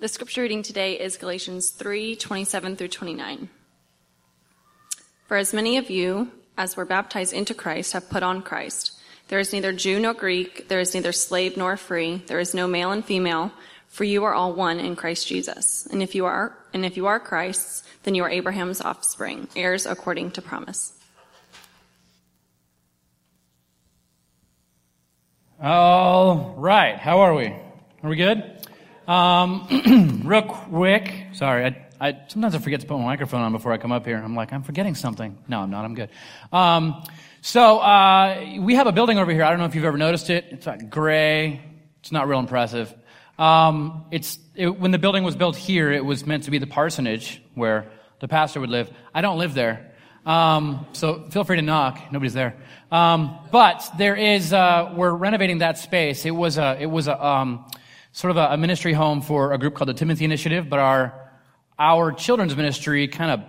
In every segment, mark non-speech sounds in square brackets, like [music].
The scripture reading today is Galatians 3 27 through 29. For as many of you as were baptized into Christ have put on Christ. There is neither Jew nor Greek, there is neither slave nor free, there is no male and female, for you are all one in Christ Jesus. And if you are, and if you are Christ's, then you are Abraham's offspring, heirs according to promise. All right. How are we? Are we good? Um, [clears throat] real quick. Sorry. I, I, sometimes I forget to put my microphone on before I come up here. I'm like, I'm forgetting something. No, I'm not. I'm good. Um, so, uh, we have a building over here. I don't know if you've ever noticed it. It's like gray. It's not real impressive. Um, it's, it, when the building was built here, it was meant to be the parsonage where the pastor would live. I don't live there. Um, so feel free to knock. Nobody's there. Um, but there is, uh, we're renovating that space. It was a, it was a, um, sort of a, a, ministry home for a group called the Timothy Initiative, but our, our children's ministry kind of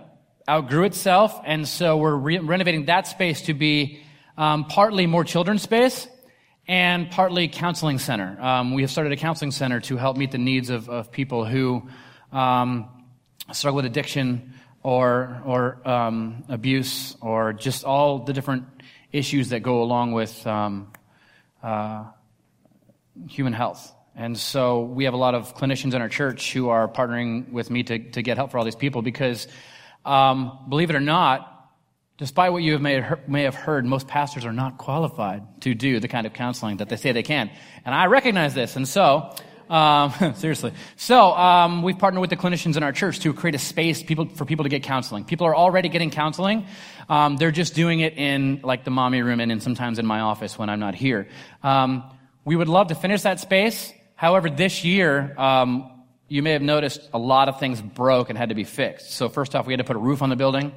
outgrew itself. And so we're re- renovating that space to be, um, partly more children's space and partly counseling center. Um, we have started a counseling center to help meet the needs of, of people who, um, struggle with addiction, or, or um, abuse or just all the different issues that go along with um, uh, human health. And so we have a lot of clinicians in our church who are partnering with me to, to get help for all these people because, um, believe it or not, despite what you have may, may have heard, most pastors are not qualified to do the kind of counseling that they say they can. And I recognize this. And so um, [laughs] seriously. So um, we've partnered with the clinicians in our church to create a space people, for people to get counseling. People are already getting counseling. Um, they're just doing it in like the mommy room and, and sometimes in my office when I'm not here. Um, we would love to finish that space. However, this year, um, you may have noticed a lot of things broke and had to be fixed. So first off, we had to put a roof on the building.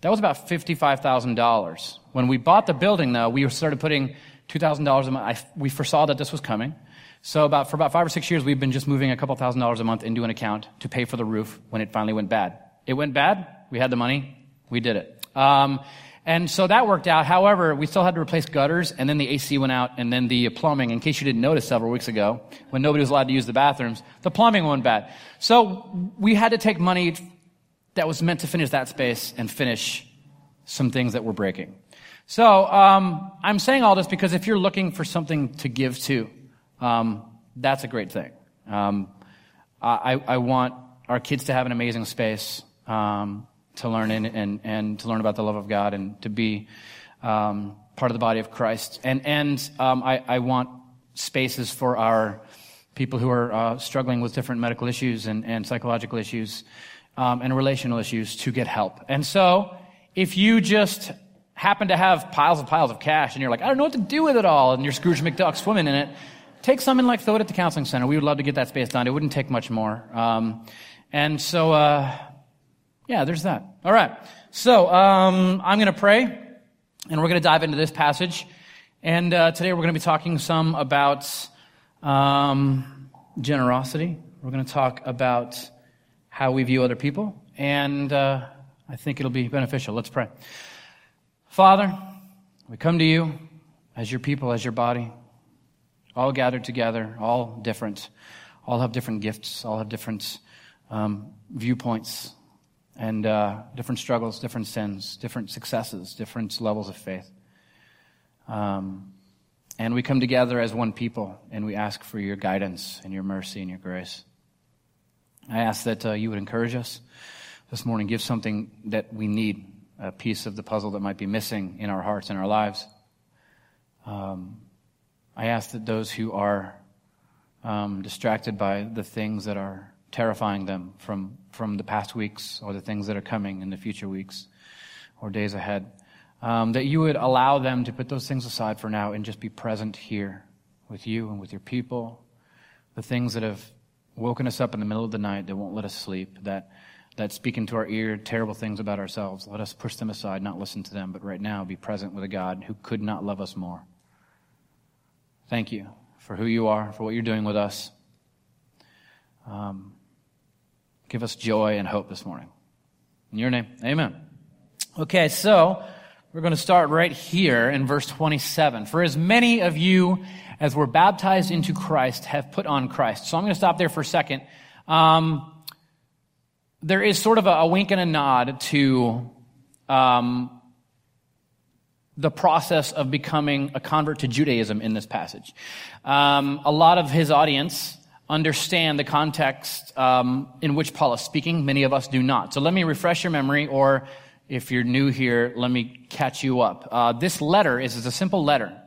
That was about $55,000. When we bought the building, though, we started putting $2,000 a month. I, we foresaw that this was coming. So about, for about five or six years, we've been just moving a couple thousand dollars a month into an account to pay for the roof when it finally went bad. It went bad. We had the money. We did it. Um, and so that worked out. However, we still had to replace gutters, and then the AC went out, and then the plumbing, in case you didn't notice several weeks ago, when nobody was allowed to use the bathrooms, the plumbing went bad. So we had to take money that was meant to finish that space and finish some things that were breaking. So um, I'm saying all this because if you're looking for something to give to, um, that's a great thing. Um, I, I, want our kids to have an amazing space um, to learn in and, and to learn about the love of God and to be um, part of the body of Christ. And, and um, I, I, want spaces for our people who are uh, struggling with different medical issues and, and psychological issues um, and relational issues to get help. And so, if you just happen to have piles and piles of cash and you're like, I don't know what to do with it all, and you're Scrooge McDuck swimming in it, take some and like throw it at the counseling center. We would love to get that space done. It wouldn't take much more. Um, and so, uh, yeah, there's that. All right. So um, I'm going to pray, and we're going to dive into this passage. And uh, today we're going to be talking some about um, generosity. We're going to talk about how we view other people, and uh, I think it'll be beneficial. Let's pray. Father, we come to you as your people, as your body all gathered together, all different, all have different gifts, all have different um, viewpoints, and uh, different struggles, different sins, different successes, different levels of faith. Um, and we come together as one people, and we ask for your guidance and your mercy and your grace. I ask that uh, you would encourage us this morning, give something that we need, a piece of the puzzle that might be missing in our hearts and our lives. Um, I ask that those who are um, distracted by the things that are terrifying them from, from the past weeks or the things that are coming in the future weeks or days ahead, um, that you would allow them to put those things aside for now and just be present here with you and with your people. The things that have woken us up in the middle of the night that won't let us sleep, that, that speak into our ear terrible things about ourselves. Let us push them aside, not listen to them, but right now be present with a God who could not love us more. Thank you for who you are, for what you're doing with us. Um, give us joy and hope this morning. In your name, amen. Okay, so we're going to start right here in verse 27. For as many of you as were baptized into Christ have put on Christ. So I'm going to stop there for a second. Um, there is sort of a, a, wink and a nod to um, the process of becoming a convert to Judaism in this passage. Um, a lot of his audience understand the context um, in which Paul is speaking. Many of us do not. So let me refresh your memory, or if you're new here, let me catch you up. Uh, this letter is, is a simple letter.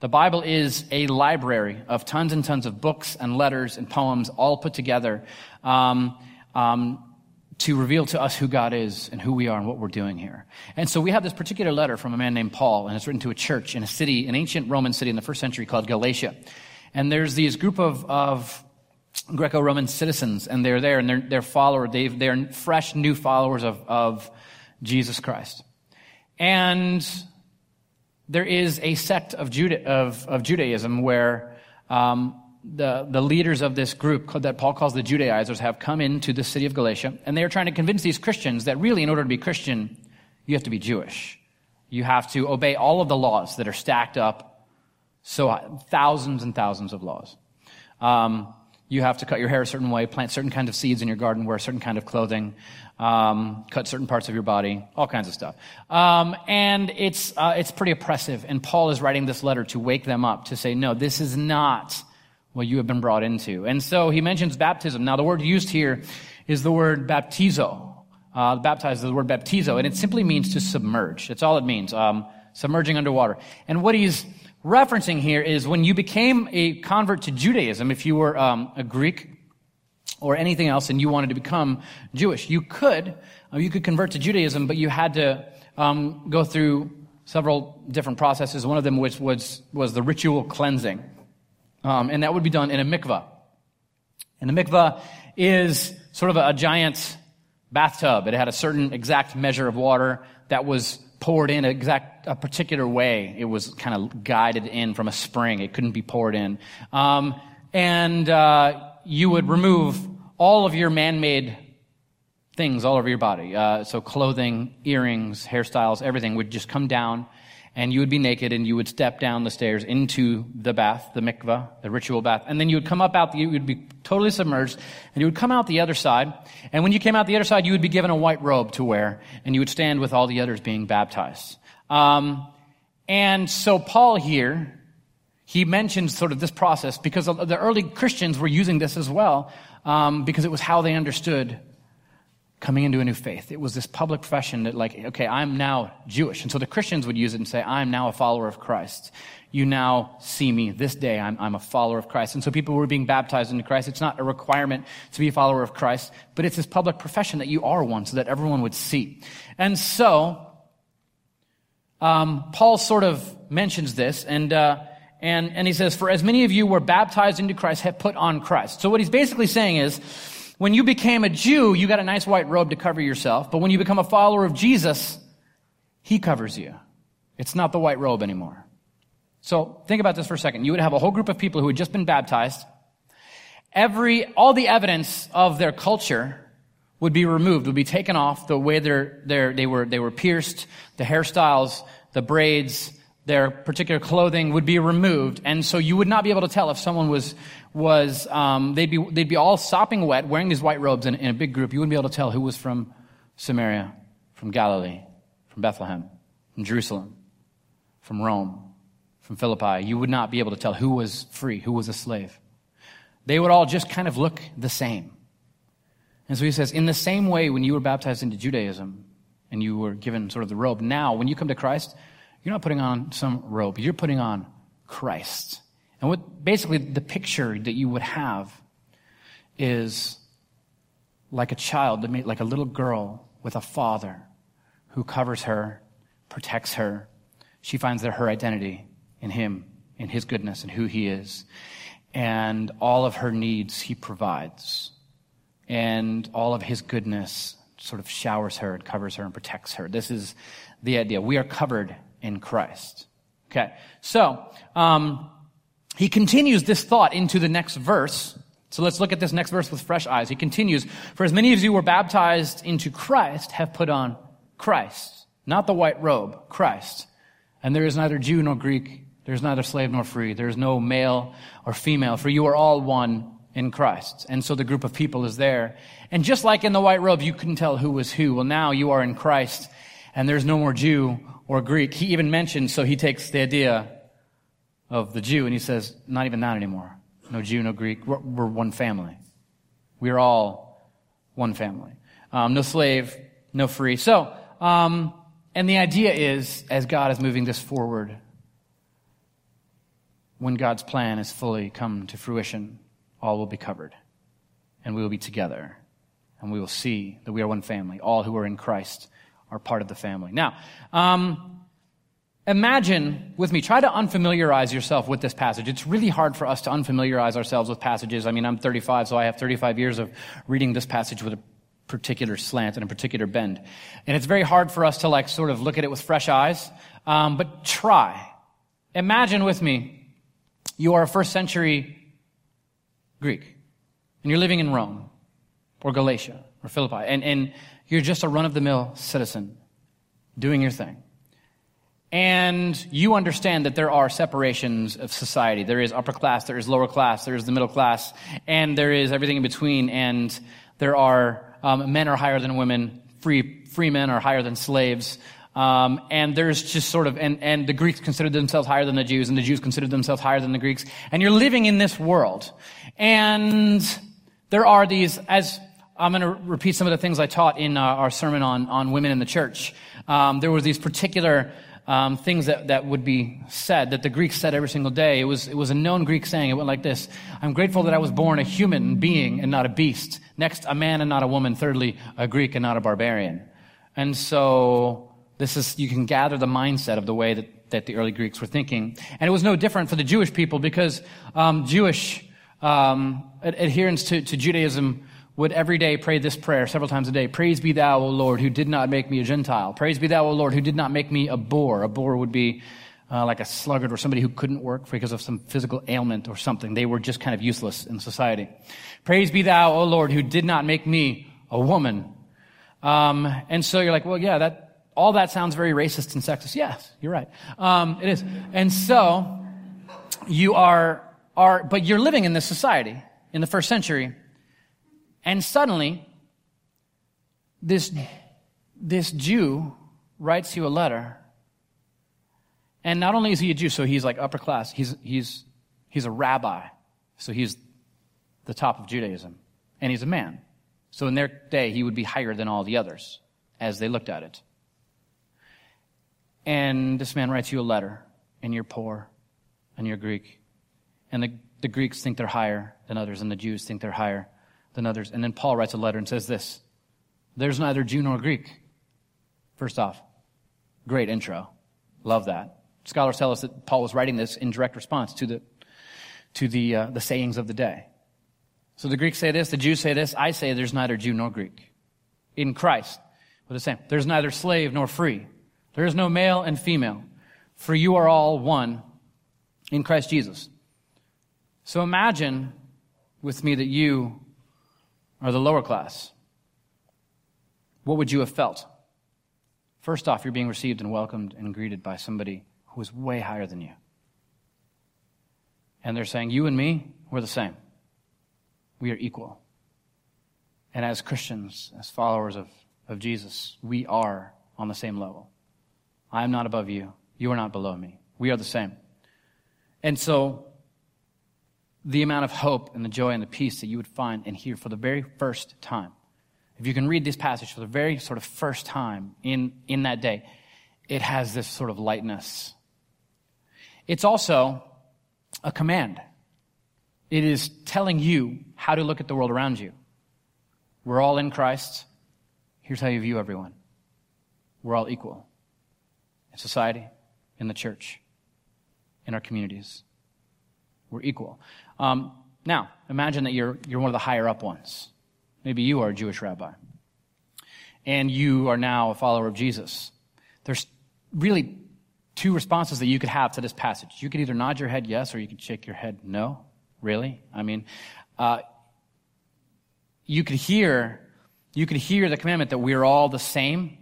The Bible is a library of tons and tons of books and letters and poems all put together um, um, to reveal to us who God is and who we are and what we're doing here. And so we have this particular letter from a man named Paul, and it's written to a church in a city, an ancient Roman city in the first century called Galatia. And there's these group of, of Greco-Roman citizens, and they're there, and they're, they're followers. They, they're fresh, new followers of, of Jesus Christ. And there is a sect of, Juda, of, of Judaism where um, the, the leaders of this group that Paul calls the Judaizers have come into the city of Galatia, and they are trying to convince these Christians that really, in order to be Christian, you have to be Jewish. You have to obey all of the laws that are stacked up, so thousands and thousands of laws. Um, you have to cut your hair a certain way, plant certain kinds of seeds in your garden, wear certain kind of clothing, um, cut certain parts of your body, all kinds of stuff. Um, and it's, uh, it's pretty oppressive. And Paul is writing this letter to wake them up, to say, no, this is not what you have been brought into. And so he mentions baptism. Now, the word used here is the word baptizo. Uh, baptize is the word baptizo, and it simply means to submerge. That's all it means, um, submerging underwater. And what he's referencing here is when you became a convert to Judaism, if you were um, a Greek or anything else and you wanted to become Jewish, you could, uh, you could convert to Judaism, but you had to um, go through several different processes. One of them which was, was the ritual cleansing. Um, and that would be done in a mikvah. And the mikvah is sort of a, a giant bathtub. It had a certain exact measure of water that was poured in a exact a particular way. It was kind of guided in from a spring. It couldn't be poured in, um, and uh, you would remove all of your man-made things all over your body. Uh, so clothing, earrings, hairstyles, everything would just come down and you would be naked and you would step down the stairs into the bath, the mikvah, the ritual bath. And then you would come up out, you would be totally submerged and you would come out the other side. And when you came out the other side, you would be given a white robe to wear and you would stand with all the others being baptized. Um, and so Paul here, he mentions sort of this process because the early Christians were using this as well um, because it was how they understood coming into a new faith. It was this public profession that, like, okay, I'm now Jewish. And so the Christians would use it and say, I'm now a follower of Christ. You now see me this day. I'm, I'm a follower of Christ. And so people were being baptized into Christ. It's not a requirement to be a follower of Christ, but it's this public profession that you are one so that everyone would see. And so, um, Paul sort of mentions this and, uh, and, and he says, for as many of you were baptized into Christ have put on Christ. So what he's basically saying is, when you became a Jew, you got a nice white robe to cover yourself. But when you become a follower of Jesus, he covers you. It's not the white robe anymore. So think about this for a second. You would have a whole group of people who had just been baptized. Every, all the evidence of their culture would be removed, would be taken off the way they're, they're, they were, they were pierced, the hairstyles, the braids, their particular clothing would be removed. And so you would not be able to tell if someone was, was um, they'd, be, they'd be all sopping wet, wearing these white robes in, in a big group. You wouldn't be able to tell who was from Samaria, from Galilee, from Bethlehem, from Jerusalem, from Rome, from Philippi. You would not be able to tell who was free, who was a slave. They would all just kind of look the same. And so he says, in the same way, when you were baptized into Judaism and you were given sort of the robe, now when you come to Christ, you're not putting on some robe, you're putting on Christ. And what basically the picture that you would have is like a child, like a little girl with a father who covers her, protects her. She finds that her identity in him, in his goodness, and who he is. And all of her needs he provides. And all of his goodness sort of showers her and covers her and protects her. This is the idea. We are covered in Christ. Okay. So, um, he continues this thought into the next verse. So let's look at this next verse with fresh eyes. He continues, For as many of you were baptized into Christ have put on Christ. Not the white robe, Christ. And there is neither Jew nor Greek. There is neither slave nor free. There is no male or female, for you are all one in Christ. And so the group of people is there. And just like in the white robe, you couldn't tell who was who. Well, now you are in Christ and there's no more Jew or Greek. He even mentions, so he takes the idea of the Jew and he says, not even that anymore. No Jew, no Greek. We're, we're one family. We're all one family. Um, no slave, no free. So, um, and the idea is, as God is moving this forward, when God's plan is fully come to fruition, all will be covered. And we will be together. And we will see that we are one family. All who are in Christ are part of the family. Now, um, imagine with me, try to unfamiliarize yourself with this passage. It's really hard for us to unfamiliarize ourselves with passages. I mean, I'm 35, so I have 35 years of reading this passage with a particular slant and a particular bend. And it's very hard for us to like sort of look at it with fresh eyes. Um, but try. Imagine with me, you are a first century Greek, and you're living in Rome, or Galatia, or Philippi, and, and you're just a run of the mill citizen doing your thing. And you understand that there are separations of society. There is upper class, there is lower class, there is the middle class, and there is everything in between. And there are um, men are higher than women, free free men are higher than slaves. Um, and there's just sort of, and, and the Greeks considered themselves higher than the Jews, and the Jews considered themselves higher than the Greeks. And you're living in this world. And there are these, as I'm going to repeat some of the things I taught in uh, our sermon on, on women in the church. Um, there were these particular um, things that, that would be said that the Greeks said every single day. It was, it was a known Greek saying. It went like this I'm grateful that I was born a human being and not a beast. Next, a man and not a woman. Thirdly, a Greek and not a barbarian. And so this is, you can gather the mindset of the way that, that the early Greeks were thinking. And it was no different for the Jewish people because um, Jewish um, adherents to, to Judaism would every day pray this prayer several times a day. Praise be thou, O Lord, who did not make me a Gentile. Praise be thou, O Lord, who did not make me a boor. A boor would be uh, like a sluggard or somebody who couldn't work because of some physical ailment or something. They were just kind of useless in society. Praise be thou, O Lord, who did not make me a woman. Um, and so you're like, well, yeah, that, all that sounds very racist and sexist. Yes, you're right. Um, it is. And so you are, are, but you're living in this society in the first century. And suddenly, this, this Jew writes you a letter. And not only is he a Jew, so he's like upper class, he's, he's, he's a rabbi. So he's the top of Judaism. And he's a man. So in their day, he would be higher than all the others as they looked at it. And this man writes you a letter, and you're poor, and you're Greek. And the, the Greeks think they're higher than others, and the Jews think they're higher than others. And then Paul writes a letter and says this There's neither Jew nor Greek. First off, great intro. Love that. Scholars tell us that Paul was writing this in direct response to the, to the, uh, the sayings of the day. So the Greeks say this, the Jews say this, I say there's neither Jew nor Greek. In Christ, we're the same. There's neither slave nor free. There is no male and female, for you are all one in Christ Jesus. So imagine with me that you are the lower class. What would you have felt? First off, you're being received and welcomed and greeted by somebody who is way higher than you. And they're saying, You and me, we're the same. We are equal. And as Christians, as followers of, of Jesus, we are on the same level. I am not above you. You are not below me. We are the same. And so, the amount of hope and the joy and the peace that you would find and hear for the very first time, if you can read this passage for the very sort of first time in, in that day, it has this sort of lightness. It's also a command. It is telling you how to look at the world around you. We're all in Christ. Here's how you view everyone. We're all equal in society, in the church, in our communities. We're equal. Um, now, imagine that you're, you're one of the higher up ones. Maybe you are a Jewish rabbi. And you are now a follower of Jesus. There's really two responses that you could have to this passage. You could either nod your head yes or you could shake your head no. Really? I mean, uh, you could hear, you could hear the commandment that we're all the same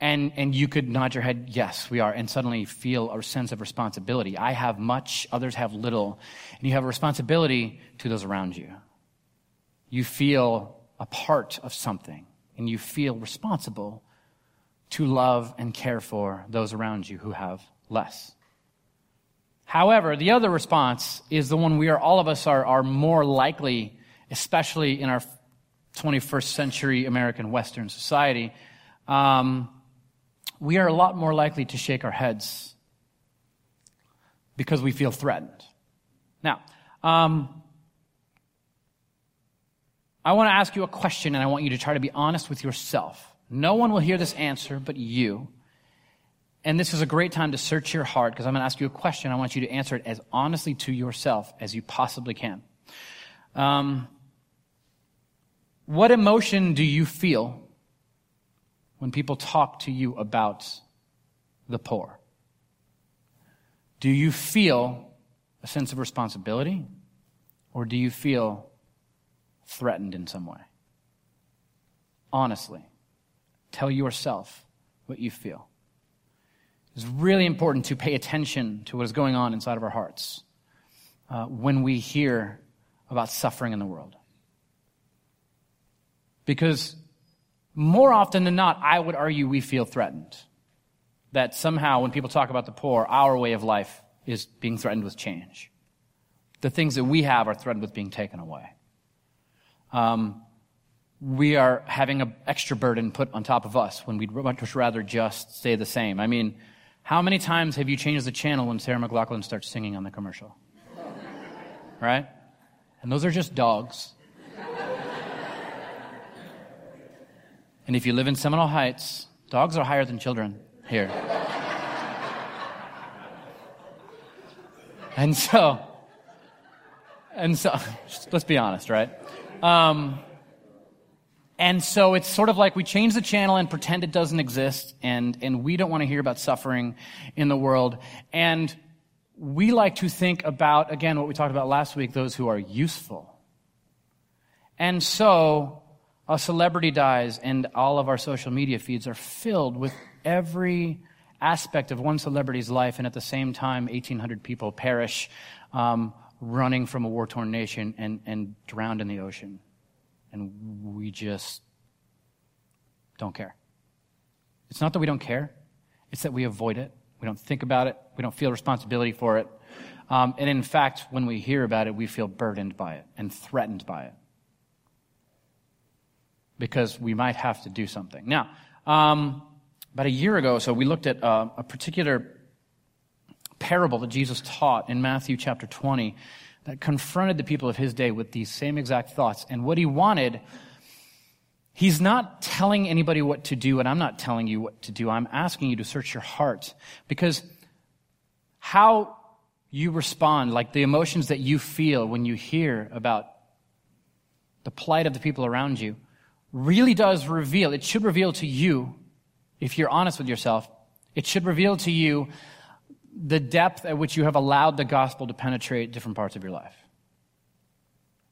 And, and you could nod your head, yes, we are, and suddenly feel a sense of responsibility. I have much, others have little, and you have a responsibility to those around you. You feel a part of something, and you feel responsible to love and care for those around you who have less. However, the other response is the one we are, all of us are, are more likely, especially in our 21st century American Western society, um, we are a lot more likely to shake our heads because we feel threatened. Now, um, I want to ask you a question and I want you to try to be honest with yourself. No one will hear this answer but you. And this is a great time to search your heart because I'm going to ask you a question. I want you to answer it as honestly to yourself as you possibly can. Um, what emotion do you feel when people talk to you about the poor? Do you feel a sense of responsibility or do you feel threatened in some way? Honestly. Tell yourself what you feel. It's really important to pay attention to what is going on inside of our hearts uh, when we hear about suffering in the world. Because more often than not, I would argue we feel threatened. That somehow, when people talk about the poor, our way of life is being threatened with change. The things that we have are threatened with being taken away. Um, we are having an extra burden put on top of us when we'd much rather just stay the same. I mean, how many times have you changed the channel when Sarah McLachlan starts singing on the commercial? [laughs] Right? And those are just dogs. And if you live in Seminole Heights, dogs are higher than children here. [laughs] and so, and so, [laughs] let's be honest, right? Um, and so it's sort of like we change the channel and pretend it doesn't exist, and, and we don't want to hear about suffering in the world. And we like to think about, again, what we talked about last week, those who are useful. And so a celebrity dies, and all of our social media feeds are filled with every aspect of one celebrity's life, and at the same time, 1,800 people perish um, running from a war torn nation and, and drowned in the ocean and we just don't care. It's not that we don't care, it's that we avoid it. We don't think about it, we don't feel responsibility for it. Um, and in fact, when we hear about it, we feel burdened by it and threatened by it because we might have to do something. Now, um, about a year ago, so we looked at uh, a particular parable that Jesus taught in Matthew chapter 20 that confronted the people of his day with these same exact thoughts. And what he wanted, he's not telling anybody what to do, and I'm not telling you what to do. I'm asking you to search your heart. Because how you respond, like the emotions that you feel when you hear about the plight of the people around you, really does reveal, it should reveal to you, if you're honest with yourself, it should reveal to you the depth at which you have allowed the gospel to penetrate different parts of your life.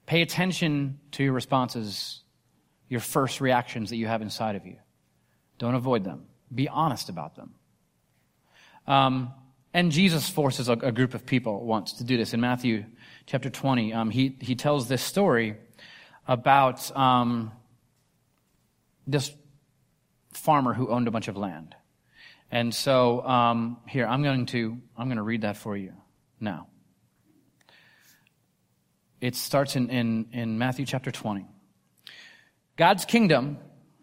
Pay attention to your responses, your first reactions that you have inside of you. Don't avoid them. Be honest about them. Um, and Jesus forces a, a, group of people once to do this. In Matthew chapter 20, um, he, he tells this story about um, this farmer who owned a bunch of land. And so um, here, I'm going to I'm going to read that for you now. It starts in, in, in Matthew chapter 20. God's kingdom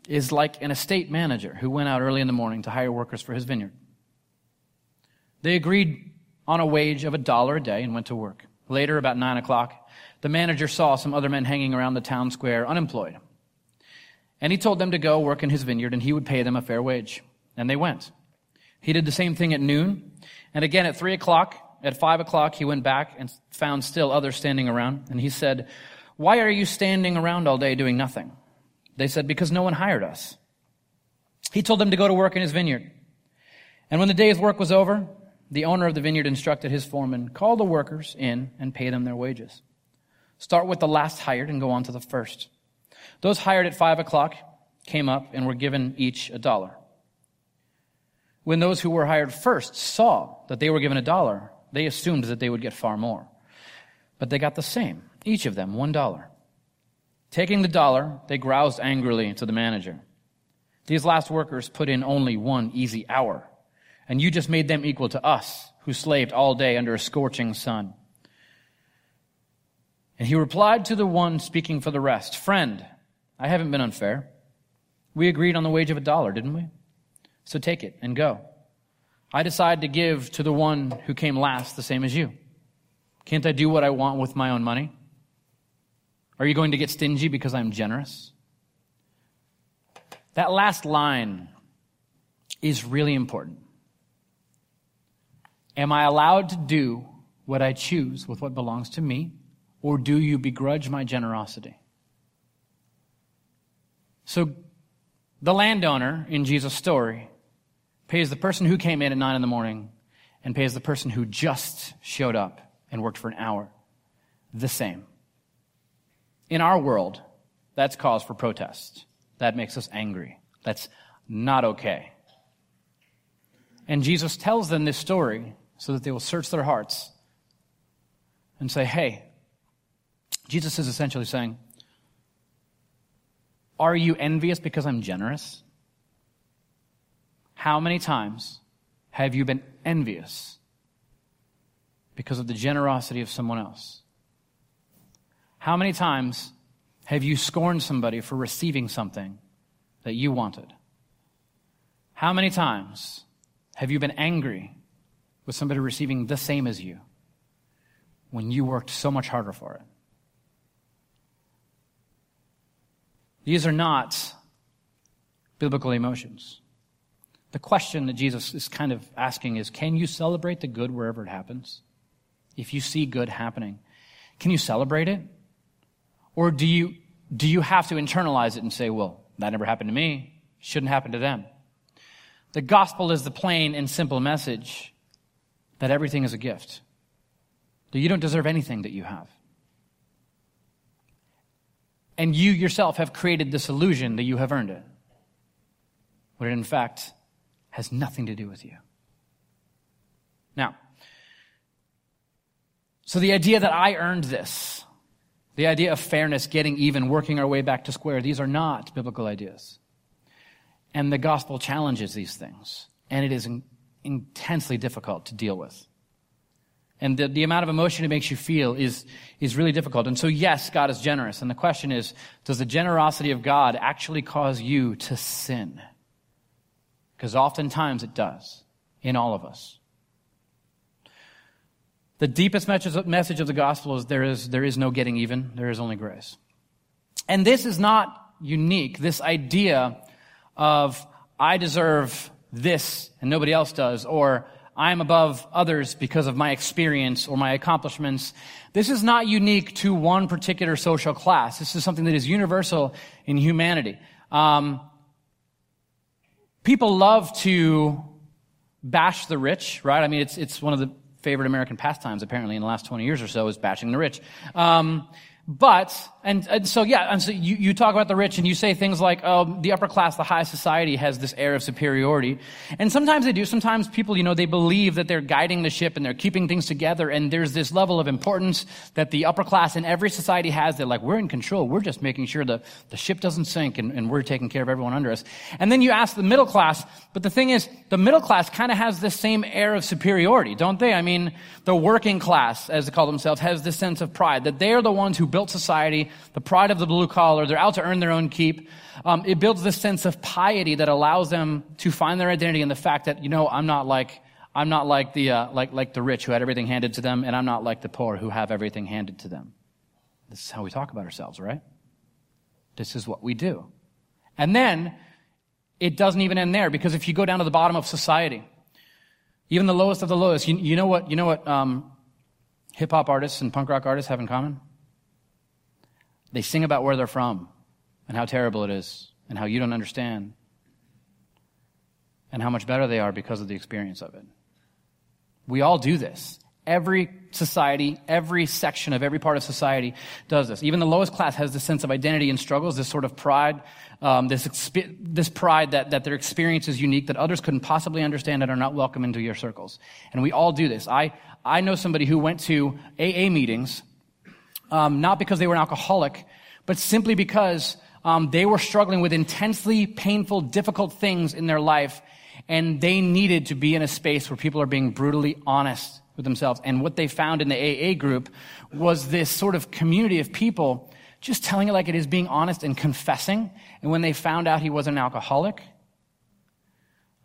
is like an estate manager who went out early in the morning to hire workers for his vineyard. They agreed on a wage of a dollar a day and went to work. Later, about nine o'clock, the manager saw some other men hanging around the town square unemployed. And he told them to go work in his vineyard and he would pay them a fair wage. And they went. He did the same thing at noon. And again at three o'clock, at five o'clock, he went back and found still others standing around. And he said, Why are you standing around all day doing nothing? They said, Because no one hired us. He told them to go to work in his vineyard. And when the day's work was over, the owner of the vineyard instructed his foreman, Call the workers in and pay them their wages. Start with the last hired and go on to the first. Those hired at five o'clock came up and were given each a dollar. When those who were hired first saw that they were given a dollar, they assumed that they would get far more. But they got the same, each of them one dollar. Taking the dollar, they groused angrily to the manager. These last workers put in only one easy hour, and you just made them equal to us, who slaved all day under a scorching sun. And he replied to the one speaking for the rest, Friend, I haven't been unfair. We agreed on the wage of a dollar, didn't we? So take it and go. I decide to give to the one who came last the same as you. Can't I do what I want with my own money? Are you going to get stingy because I'm generous? That last line is really important. Am I allowed to do what I choose with what belongs to me, or do you begrudge my generosity? So, the landowner in Jesus' story pays the person who came in at nine in the morning and pays the person who just showed up and worked for an hour the same. In our world, that's cause for protest. That makes us angry. That's not okay. And Jesus tells them this story so that they will search their hearts and say, hey, Jesus is essentially saying, Are you envious because I'm generous? How many times have you been envious because of the generosity of someone else? How many times have you scorned somebody for receiving something that you wanted? How many times have you been angry with somebody receiving the same as you when you worked so much harder for it? These are not biblical emotions. The question that Jesus is kind of asking is can you celebrate the good wherever it happens? If you see good happening, can you celebrate it? Or do you, do you have to internalize it and say, well, that never happened to me, shouldn't happen to them? The gospel is the plain and simple message that everything is a gift, that you don't deserve anything that you have. And you yourself have created this illusion that you have earned it. When in fact, has nothing to do with you. Now, so the idea that I earned this, the idea of fairness, getting even, working our way back to square, these are not biblical ideas. And the gospel challenges these things. And it is in, intensely difficult to deal with. And the, the amount of emotion it makes you feel is, is really difficult. And so, yes, God is generous. And the question is, does the generosity of God actually cause you to sin? Because oftentimes it does in all of us. The deepest message of the gospel is there is, there is no getting even, there is only grace. And this is not unique. This idea of I deserve this and nobody else does, or I'm above others because of my experience or my accomplishments. This is not unique to one particular social class. This is something that is universal in humanity. Um, people love to bash the rich, right? I mean, it's, it's one of the favorite American pastimes, apparently, in the last 20 years or so, is bashing the rich. Um, but, and, and, so yeah, and so you, you talk about the rich and you say things like, oh, the upper class, the high society has this air of superiority. And sometimes they do. Sometimes people, you know, they believe that they're guiding the ship and they're keeping things together and there's this level of importance that the upper class in every society has. They're like, we're in control. We're just making sure the, the ship doesn't sink and, and we're taking care of everyone under us. And then you ask the middle class, but the thing is, the middle class kind of has this same air of superiority, don't they? I mean, the working class, as they call themselves, has this sense of pride that they are the ones who built society, the pride of the blue collar. They're out to earn their own keep. Um, it builds this sense of piety that allows them to find their identity in the fact that, you know, I'm not like, I'm not like the, uh, like, like the rich who had everything handed to them, and I'm not like the poor who have everything handed to them. This is how we talk about ourselves, right? This is what we do. And then, it doesn't even end there, because if you go down to the bottom of society, even the lowest of the lowest, you, you know what, you know what, um, hip hop artists and punk rock artists have in common? They sing about where they're from and how terrible it is and how you don't understand and how much better they are because of the experience of it. We all do this. Every society, every section of every part of society does this. Even the lowest class has this sense of identity and struggles, this sort of pride, um, this, exp- this pride that, that their experience is unique, that others couldn't possibly understand and are not welcome into your circles. And we all do this. I, I know somebody who went to AA meetings, um, not because they were an alcoholic, but simply because um, they were struggling with intensely painful, difficult things in their life, and they needed to be in a space where people are being brutally honest with themselves. And what they found in the AA group was this sort of community of people just telling it like it is, being honest and confessing. And when they found out he was an alcoholic,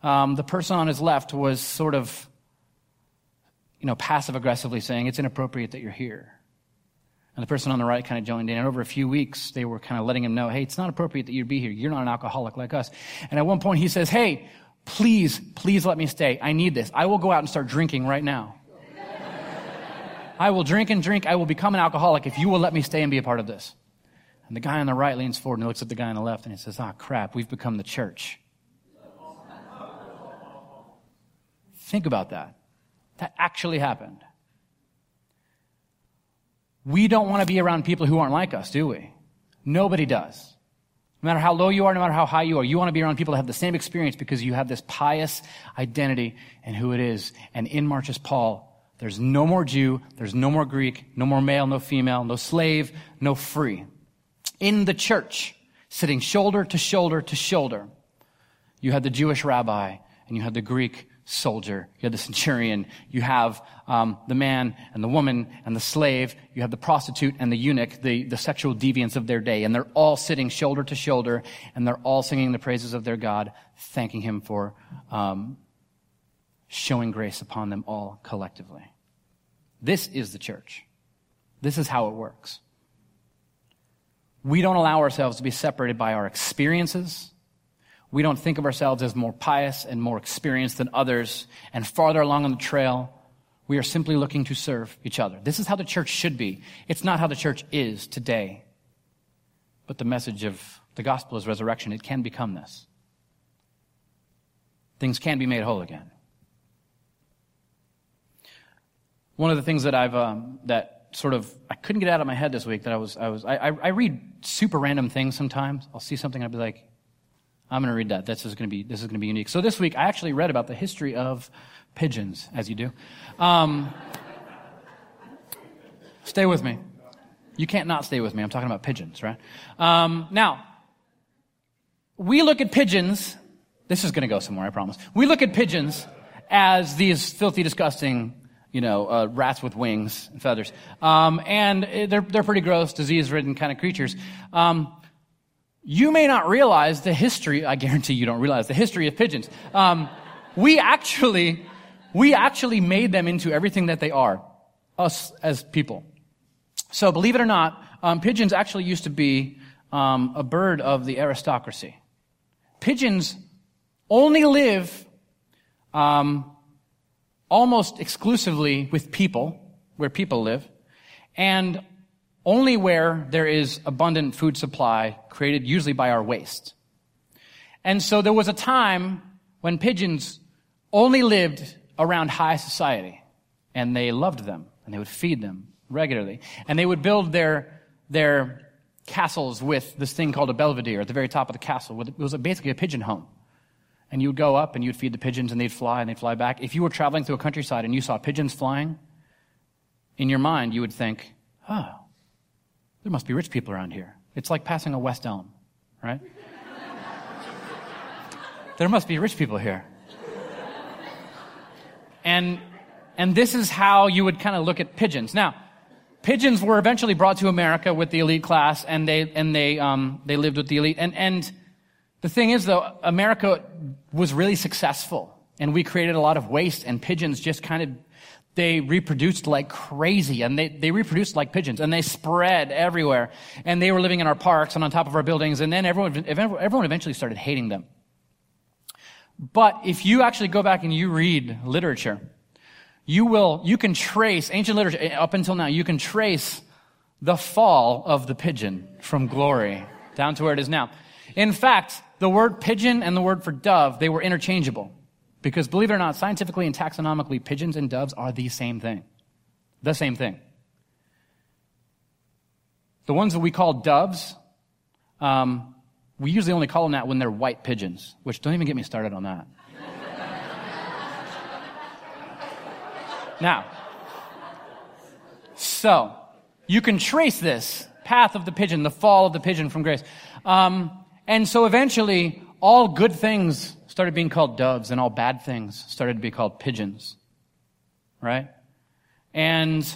um, the person on his left was sort of, you know, passive aggressively saying, It's inappropriate that you're here. And the person on the right kind of joined in. And over a few weeks, they were kind of letting him know, Hey, it's not appropriate that you'd be here. You're not an alcoholic like us. And at one point, he says, Hey, please, please let me stay. I need this. I will go out and start drinking right now. I will drink and drink. I will become an alcoholic if you will let me stay and be a part of this. And the guy on the right leans forward and looks at the guy on the left and he says, Ah, crap, we've become the church. Think about that. That actually happened. We don't want to be around people who aren't like us, do we? Nobody does. No matter how low you are, no matter how high you are, you want to be around people that have the same experience because you have this pious identity and who it is. And in marches Paul there's no more Jew, there's no more Greek, no more male, no female, no slave, no free. In the church, sitting shoulder to shoulder to shoulder, you had the Jewish rabbi and you had the Greek soldier, you have the centurion, you have um, the man and the woman and the slave, you have the prostitute and the eunuch, the, the sexual deviants of their day, and they're all sitting shoulder to shoulder and they're all singing the praises of their God, thanking him for um, showing grace upon them all collectively. This is the church. This is how it works. We don't allow ourselves to be separated by our experiences. We don't think of ourselves as more pious and more experienced than others and farther along on the trail. We are simply looking to serve each other. This is how the church should be. It's not how the church is today. But the message of the gospel is resurrection. It can become this. Things can be made whole again. One of the things that I've um, that sort of I couldn't get out of my head this week that I was I was I, I read super random things sometimes. I'll see something and I'll be like, I'm going to read that. This is going to be this is going to be unique. So this week I actually read about the history of pigeons, as you do. Um, stay with me. You can't not stay with me. I'm talking about pigeons, right? Um, now, we look at pigeons. This is going to go somewhere, I promise. We look at pigeons as these filthy, disgusting you know, uh, rats with wings and feathers. Um, and they're, they're pretty gross, disease-ridden kind of creatures. Um, you may not realize the history, I guarantee you don't realize the history of pigeons. Um, we actually, we actually made them into everything that they are, us as people. So believe it or not, um, pigeons actually used to be um, a bird of the aristocracy. Pigeons only live um, almost exclusively with people, where people live, and only where there is abundant food supply created usually by our waste. And so there was a time when pigeons only lived around high society, and they loved them, and they would feed them regularly, and they would build their, their castles with this thing called a belvedere at the very top of the castle. It was basically a pigeon home and you'd go up and you'd feed the pigeons and they'd fly and they'd fly back. If you were traveling through a countryside and you saw pigeons flying, in your mind you would think, oh, there must be rich people around here. It's like passing a West Elm, right? there must be rich people here. And, and this is how you would kind of look at pigeons. Now, pigeons were eventually brought to America with the elite class and they, and they, um, they lived with the elite. And, and the thing is, though, America was really successful, and we created a lot of waste, and pigeons just kind of they reproduced like crazy and they, they reproduced like pigeons and they spread everywhere. And they were living in our parks and on top of our buildings and then everyone, everyone eventually started hating them. But if you actually go back and you read literature you will you can trace ancient literature eh, up until now you can trace the fall of the pigeon from glory down to where it is now. In fact the word pigeon and the word for dove, they were interchangeable. Because believe it or not, scientifically and taxonomically, pigeons and doves are the same thing. The same thing. The ones that we call doves, um, we usually only call them that when they're white pigeons, which don't even get me started on that. [laughs] now, so you can trace this path of the pigeon, the fall of the pigeon from grace. Um, and so eventually, all good things started being called doves, and all bad things started to be called pigeons. Right? And,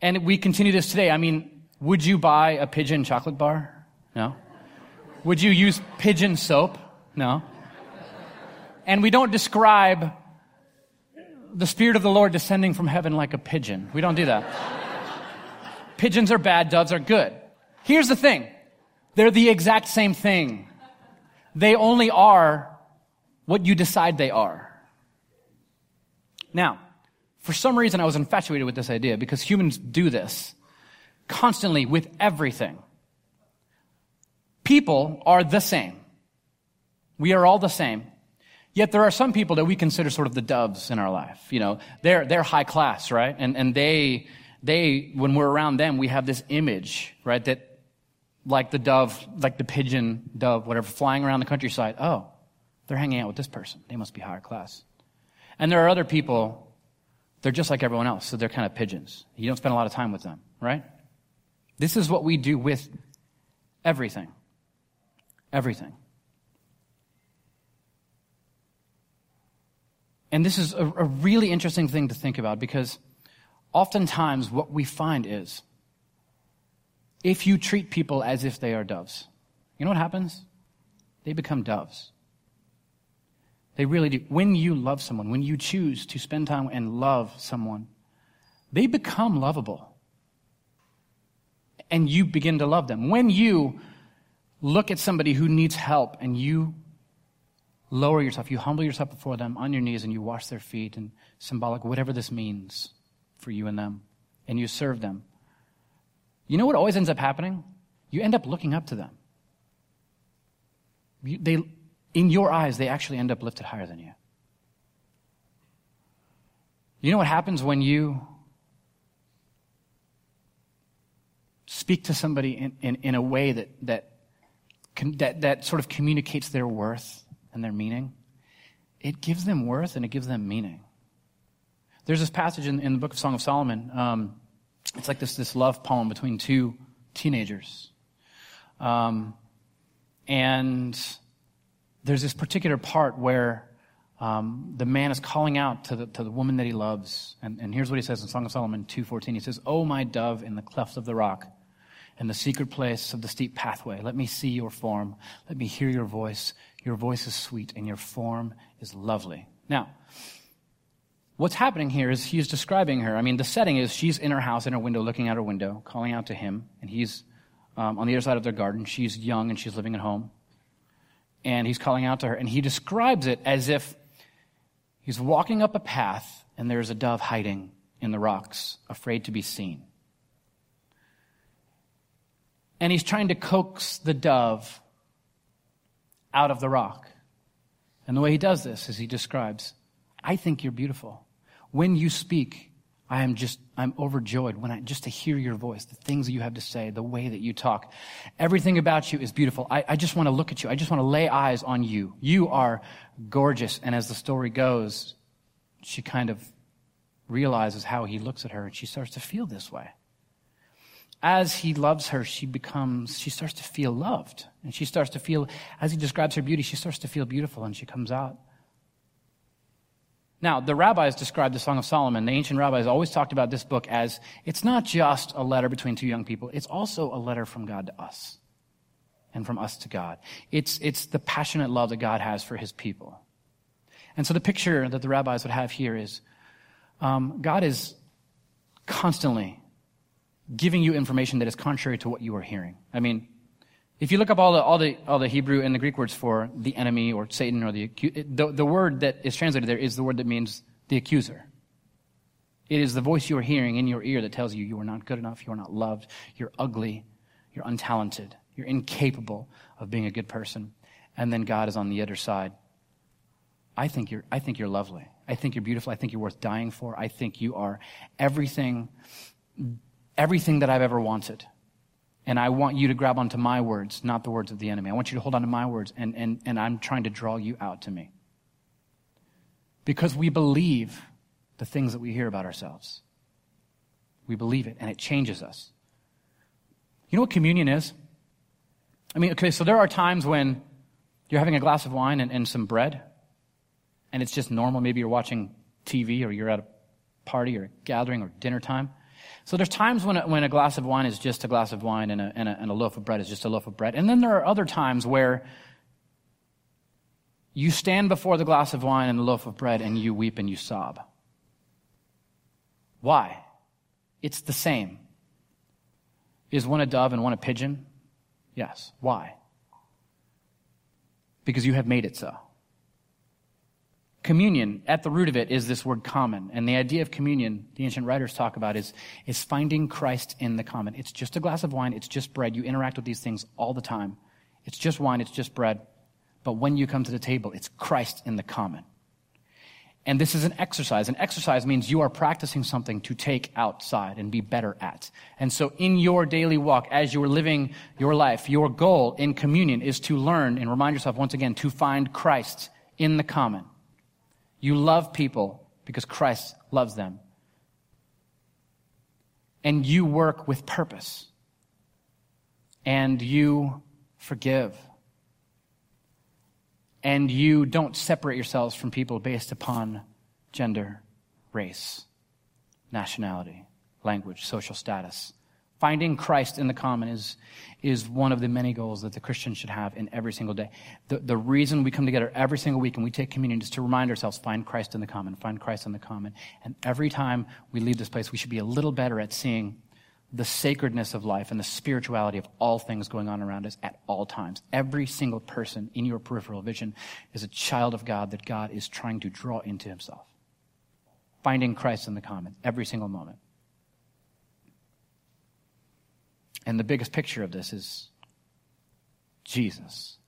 and we continue this today. I mean, would you buy a pigeon chocolate bar? No. Would you use pigeon soap? No. And we don't describe the Spirit of the Lord descending from heaven like a pigeon. We don't do that. [laughs] Pigeons are bad, doves are good. Here's the thing. They're the exact same thing. They only are what you decide they are. Now, for some reason I was infatuated with this idea because humans do this constantly with everything. People are the same. We are all the same. Yet there are some people that we consider sort of the doves in our life. You know, they're, they're high class, right? And, and they, they, when we're around them, we have this image, right? That like the dove, like the pigeon dove, whatever, flying around the countryside. Oh, they're hanging out with this person. They must be higher class. And there are other people, they're just like everyone else, so they're kind of pigeons. You don't spend a lot of time with them, right? This is what we do with everything. Everything. And this is a, a, really interesting thing to think about because oftentimes what we find is if you treat people as if they are doves, you know what happens? They become doves. They really do. When you love someone, when you choose to spend time and love someone, they become lovable. And you begin to love them. When you look at somebody who needs help and you lower yourself, you humble yourself before them on your knees and you wash their feet and symbolic, whatever this means for you and them, and you serve them. You know what always ends up happening? You end up looking up to them. You, they, in your eyes, they actually end up lifted higher than you. You know what happens when you speak to somebody in, in, in a way that, that, that, that sort of communicates their worth and their meaning? It gives them worth and it gives them meaning. There's this passage in, in the book of Song of Solomon. Um, it's like this, this love poem between two teenagers. Um, and there's this particular part where um, the man is calling out to the, to the woman that he loves. And, and here's what he says in Song of Solomon 2.14. He says, Oh, my dove in the cleft of the rock, in the secret place of the steep pathway, let me see your form. Let me hear your voice. Your voice is sweet and your form is lovely. Now, what's happening here is he's describing her. I mean, the setting is she's in her house, in her window, looking out her window, calling out to him, and he's um, on the other side of their garden. She's young and she's living at home. And he's calling out to her, and he describes it as if he's walking up a path and there's a dove hiding in the rocks, afraid to be seen. And he's trying to coax the dove out of the rock. And the way he does this is he describes, I think you're beautiful. When you speak, I am just, I'm overjoyed when I, just to hear your voice, the things that you have to say, the way that you talk. Everything about you is beautiful. I, I just want to look at you. I just want to lay eyes on you. You are gorgeous. And as the story goes, she kind of realizes how he looks at her and she starts to feel this way as he loves her, she becomes, she starts to feel loved. And she starts to feel, as he describes her beauty, she starts to feel beautiful and she comes out. Now, the rabbis described the Song of Solomon. The ancient rabbis always talked about this book as it's not just a letter between two young people, it's also a letter from God to us and from us to God. It's, it's the passionate love that God has for his people. And so the picture that the rabbis would have here is um, God is constantly giving you information that is contrary to what you are hearing. I mean, if you look up all the, all the, all the Hebrew and the Greek words for the enemy or Satan or the, the, the word that is translated there is the word that means the accuser. It is the voice you are hearing in your ear that tells you you are not good enough, you are not loved, you're ugly, you're untalented, you're incapable of being a good person. And then God is on the other side. I think you're, I think you're lovely. I think you're beautiful. I think you're worth dying for. I think you are everything, everything that I've ever wanted. And I want you to grab onto my words, not the words of the enemy. I want you to hold on to my words, and, and, and I'm trying to draw you out to me. Because we believe the things that we hear about ourselves. We believe it, and it changes us. You know what communion is? I mean, okay, so there are times when you're having a glass of wine and, and some bread, and it's just normal. Maybe you're watching TV or you're at a party or a gathering or dinner time. So there's times when a, when a glass of wine is just a glass of wine and a, and, a, and a loaf of bread is just a loaf of bread. And then there are other times where you stand before the glass of wine and the loaf of bread and you weep and you sob. Why? It's the same. Is one a dove and one a pigeon? Yes. Why? Because you have made it so. Communion, at the root of it, is this word common. And the idea of communion, the ancient writers talk about, is, is finding Christ in the common. It's just a glass of wine, it's just bread. You interact with these things all the time. It's just wine, it's just bread. But when you come to the table, it's Christ in the common. And this is an exercise. An exercise means you are practicing something to take outside and be better at. And so in your daily walk, as you are living your life, your goal in communion is to learn and remind yourself once again to find Christ in the common. You love people because Christ loves them. And you work with purpose. And you forgive and you don't separate yourselves from people based upon gender, race, nationality, language, social status. Finding Christ in the common is, is one of the many goals that the Christian should have in every single day. The, the reason we come together every single week and we take communion is to remind ourselves, find Christ in the common, find Christ in the common. And every time we leave this place, we should be a little better at seeing the sacredness of life and the spirituality of all things going on around us at all times. Every single person in your peripheral vision is a child of God that God is trying to draw into himself. Finding Christ in the common every single moment. And the biggest picture of this is Jesus,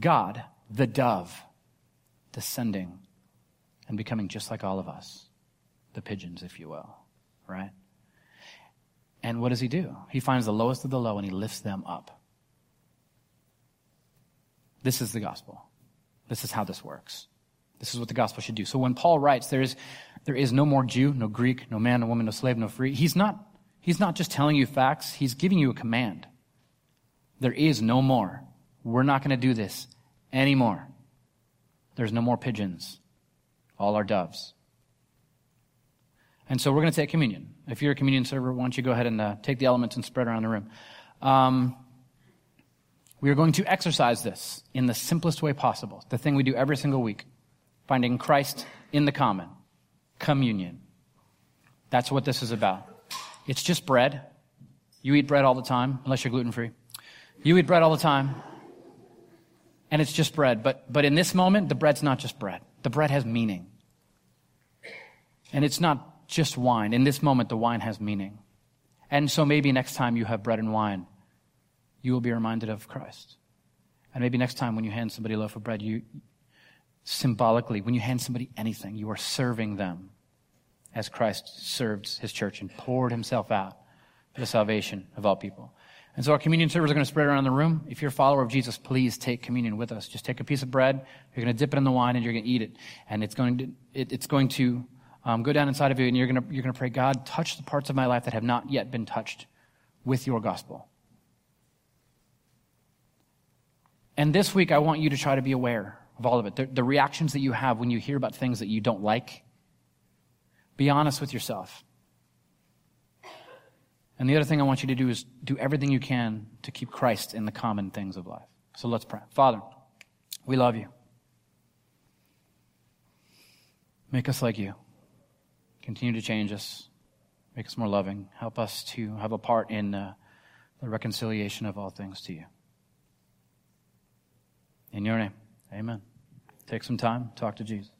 God, the dove, descending and becoming just like all of us, the pigeons, if you will, right? And what does he do? He finds the lowest of the low and he lifts them up. This is the gospel. This is how this works. This is what the gospel should do. So when Paul writes, there is, there is no more Jew, no Greek, no man, no woman, no slave, no free, he's not, he's not just telling you facts, he's giving you a command. There is no more. We're not going to do this anymore. There's no more pigeons. All are doves. And so we're going to take communion. If you're a communion server, why don't you go ahead and uh, take the elements and spread around the room. Um, we are going to exercise this in the simplest way possible, the thing we do every single week, finding Christ in the common, communion. That's what this is about. It's just bread. You eat bread all the time, unless you're gluten free. You eat bread all the time, and it's just bread. But, but in this moment, the bread's not just bread. The bread has meaning. And it's not just wine. In this moment, the wine has meaning. And so maybe next time you have bread and wine, you will be reminded of Christ. And maybe next time when you hand somebody a loaf of bread, you symbolically, when you hand somebody anything, you are serving them as Christ served his church and poured himself out for the salvation of all people. And so our communion servers are going to spread around the room. If you're a follower of Jesus, please take communion with us. Just take a piece of bread. You're going to dip it in the wine and you're going to eat it. And it's going to, it, it's going to um, go down inside of you and you're going to, you're gonna pray, God, touch the parts of my life that have not yet been touched with your gospel. And this week, I want you to try to be aware of all of it. The, the reactions that you have when you hear about things that you don't like. Be honest with yourself. And the other thing I want you to do is do everything you can to keep Christ in the common things of life. So let's pray. Father, we love you. Make us like you. Continue to change us, make us more loving. Help us to have a part in uh, the reconciliation of all things to you. In your name, amen. Take some time, talk to Jesus.